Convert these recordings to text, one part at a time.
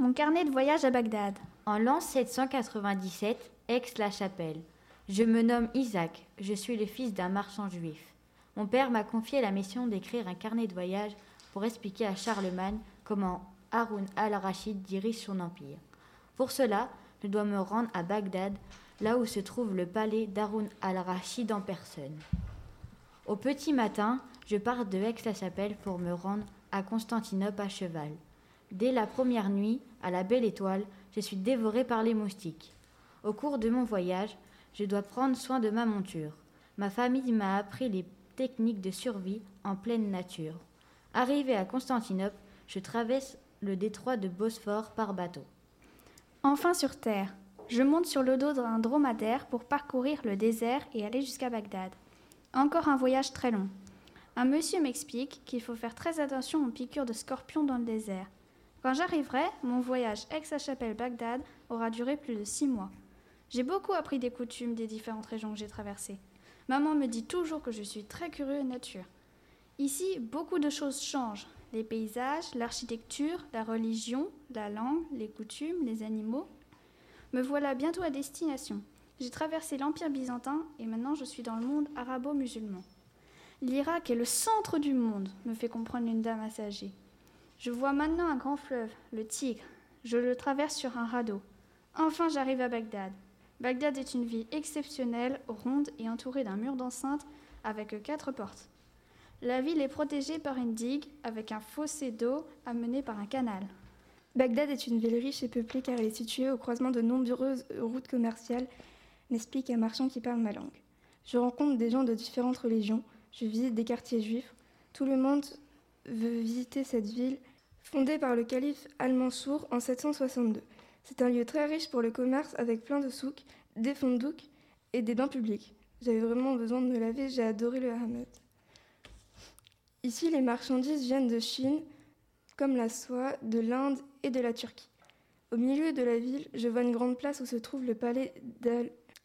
Mon carnet de voyage à Bagdad. En l'an 797, Aix-la-Chapelle. Je me nomme Isaac, je suis le fils d'un marchand juif. Mon père m'a confié la mission d'écrire un carnet de voyage pour expliquer à Charlemagne comment Haroun al-Rachid dirige son empire. Pour cela, je dois me rendre à Bagdad, là où se trouve le palais d'Haroun al-Rachid en personne. Au petit matin, je pars de Aix-la-Chapelle pour me rendre à Constantinople à cheval. Dès la première nuit, à la belle étoile, je suis dévoré par les moustiques. Au cours de mon voyage, je dois prendre soin de ma monture. Ma famille m'a appris les techniques de survie en pleine nature. Arrivé à Constantinople, je traverse le détroit de Bosphore par bateau. Enfin sur terre, je monte sur le dos d'un dromadaire pour parcourir le désert et aller jusqu'à Bagdad. Encore un voyage très long. Un monsieur m'explique qu'il faut faire très attention aux piqûres de scorpions dans le désert. Quand j'arriverai, mon voyage Aix-la-Chapelle-Bagdad aura duré plus de six mois. J'ai beaucoup appris des coutumes des différentes régions que j'ai traversées. Maman me dit toujours que je suis très curieux de nature. Ici, beaucoup de choses changent. Les paysages, l'architecture, la religion, la langue, les coutumes, les animaux. Me voilà bientôt à destination. J'ai traversé l'Empire byzantin et maintenant je suis dans le monde arabo-musulman. L'Irak est le centre du monde, me fait comprendre une dame assez âgée. Je vois maintenant un grand fleuve, le Tigre. Je le traverse sur un radeau. Enfin, j'arrive à Bagdad. Bagdad est une ville exceptionnelle, ronde et entourée d'un mur d'enceinte avec quatre portes. La ville est protégée par une digue avec un fossé d'eau amené par un canal. Bagdad est une ville riche et peuplée car elle est située au croisement de nombreuses routes commerciales, m'explique un marchand qui parle ma langue. Je rencontre des gens de différentes religions, je visite des quartiers juifs. Tout le monde veut visiter cette ville fondée par le calife Al-Mansour en 762. C'est un lieu très riche pour le commerce avec plein de souks, des fondouks et des bains publics. J'avais vraiment besoin de me laver, j'ai adoré le hammam. Ici, les marchandises viennent de Chine, comme la soie, de l'Inde et de la Turquie. Au milieu de la ville, je vois une grande place où se trouve le palais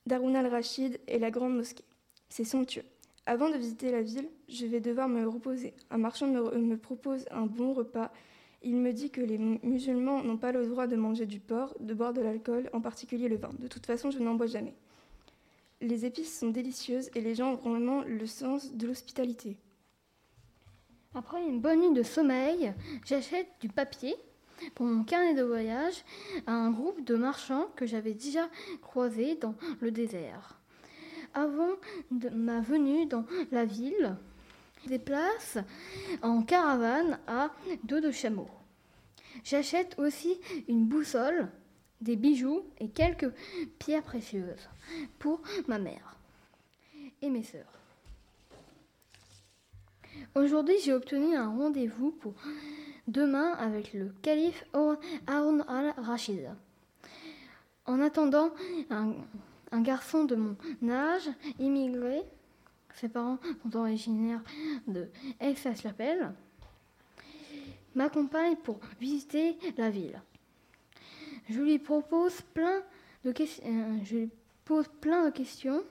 d'Arun al-Rachid et la grande mosquée. C'est somptueux. Avant de visiter la ville, je vais devoir me reposer. Un marchand me propose un bon repas il me dit que les musulmans n'ont pas le droit de manger du porc, de boire de l'alcool, en particulier le vin. De toute façon, je n'en bois jamais. Les épices sont délicieuses et les gens ont vraiment le sens de l'hospitalité. Après une bonne nuit de sommeil, j'achète du papier pour mon carnet de voyage à un groupe de marchands que j'avais déjà croisés dans le désert. Avant ma venue dans la ville, déplace en caravane à dos de chameau. J'achète aussi une boussole, des bijoux et quelques pierres précieuses pour ma mère et mes sœurs. Aujourd'hui, j'ai obtenu un rendez-vous pour demain avec le calife Harun al-Rashid. En attendant, un garçon de mon âge, immigré, ses parents sont originaires de Aix-la-Chapelle, m'accompagne pour visiter la ville. Euh, je lui pose plein de questions.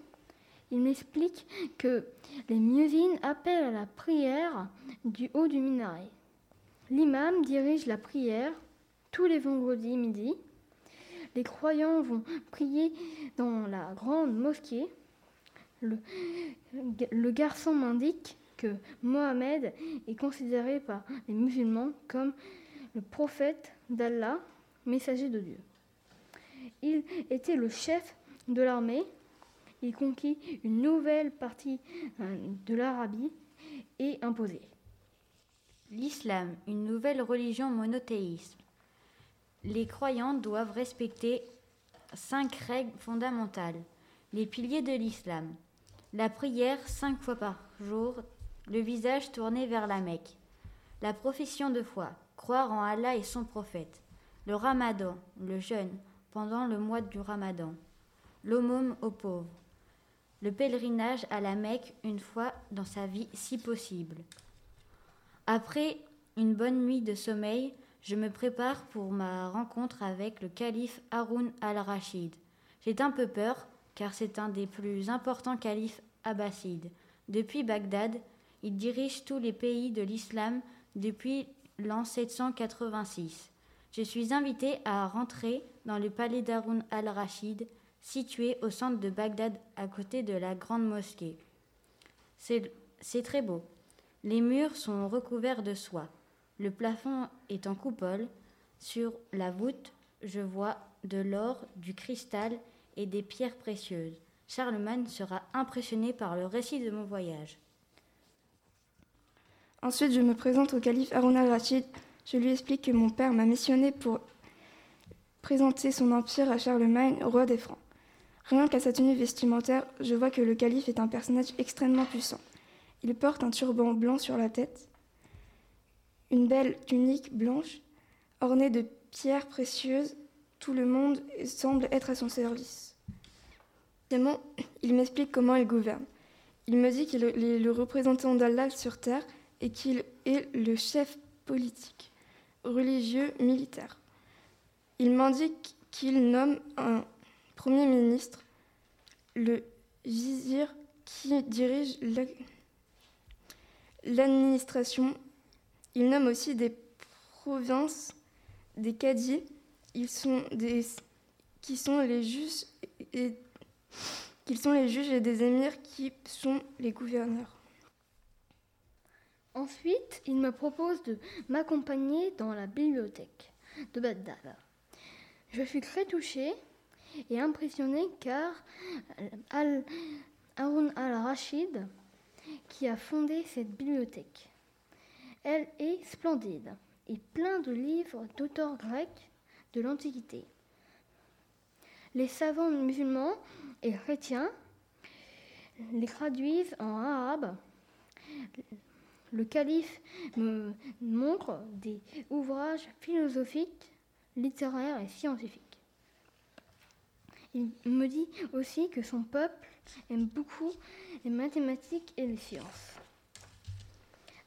Il m'explique que les muezzins appellent à la prière du haut du minaret. L'imam dirige la prière tous les vendredis midi. Les croyants vont prier dans la grande mosquée le, garçon m'indique que Mohamed est considéré par les musulmans comme le prophète d'Allah, messager de Dieu. Il était le chef de l'armée. Il conquit une nouvelle partie euh, de l'Arabie et imposé. L'islam, une nouvelle religion monothéiste. Les croyants doivent respecter cinq règles fondamentales. Les piliers de l'islam. La prière cinq fois par jour, le visage tourné vers la Mecque. La profession de foi, croire en Allah et son prophète. Le ramadan, le jeûne, pendant le mois du ramadan. L'aumône aux pauvres. Le pèlerinage à la Mecque une fois dans sa vie si possible. Après une bonne nuit de sommeil, je me prépare pour ma rencontre avec le calife Haroun al-Rachid. J'ai un peu peur car c'est un des plus importants califes abbassides. Depuis Bagdad, il dirige tous les pays de l'islam depuis l'an 786. Je suis invité à rentrer dans le palais d'Haroun al-Rachid, situé au centre de Bagdad à côté de la grande mosquée. C'est très beau. Les murs sont recouverts de soie. Le plafond est en coupole. Sur la voûte, je vois de l'or, du cristal et des pierres précieuses. Charlemagne sera impressionné par le récit de mon voyage. Ensuite, je me présente au calife Haroun al-Rachid. Je lui explique que mon père m'a missionné pour présenter son empire à Charlemagne, roi des Francs. Rien qu'à sa tenue vestimentaire, je vois que le calife est un personnage extrêmement puissant. Il porte un turban blanc sur la tête, une belle tunique blanche ornée de pierres précieuses. Tout le monde semble être à son service. Il m'explique comment il gouverne. Il me dit qu'il est le représentant d'Allah sur terre et qu'il est le chef politique, religieux, militaire. Il m'indique qu'il nomme un premier ministre, le vizir qui dirige l'administration. Il nomme aussi des provinces, des cadis, ils sont qui sont les juges et qu'ils sont les juges et des émirs qui sont les gouverneurs. Ensuite, il me propose de m'accompagner dans la bibliothèque de Bagdad. Je suis très touchée et impressionnée car Al Harun al-Rachid, qui a fondé cette bibliothèque, elle est splendide et plein de livres d'auteurs grecs de l'Antiquité. Les savants musulmans et chrétiens les traduisent en arabe. Le calife me montre des ouvrages philosophiques, littéraires et scientifiques. Il me dit aussi que son peuple aime beaucoup les mathématiques et les sciences.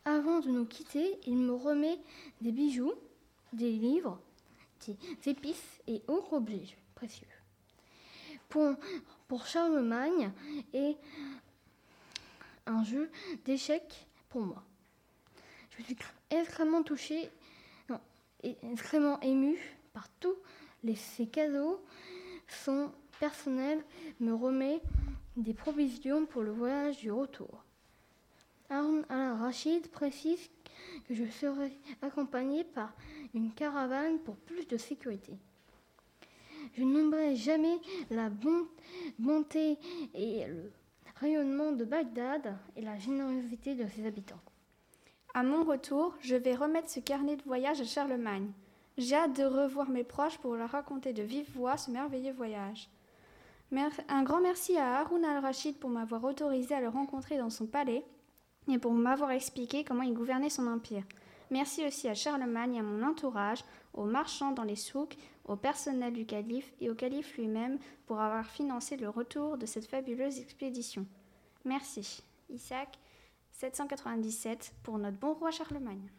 Avant de nous quitter, il me remet des bijoux, des livres, des épices et autres objets précieux. Pour, pour Charlemagne et un jeu d'échecs pour moi. Je suis extrêmement touchée et extrêmement émue par tous les, ces cadeaux. Son personnel me remet des provisions pour le voyage du retour. Harun al-Rachid précise que je serai accompagné par une caravane pour plus de sécurité. Je n'oublierai jamais la bonté et le rayonnement de Bagdad et la générosité de ses habitants. À mon retour, je vais remettre ce carnet de voyage à Charlemagne. J'ai hâte de revoir mes proches pour leur raconter de vive voix ce merveilleux voyage. Un grand merci à Haroun al-Rachid pour m'avoir autorisé à le rencontrer dans son palais et pour m'avoir expliqué comment il gouvernait son empire. Merci aussi à Charlemagne et à mon entourage, aux marchands dans les souks, au personnel du calife et au calife lui-même pour avoir financé le retour de cette fabuleuse expédition. Merci. Isaac 797 pour notre bon roi Charlemagne.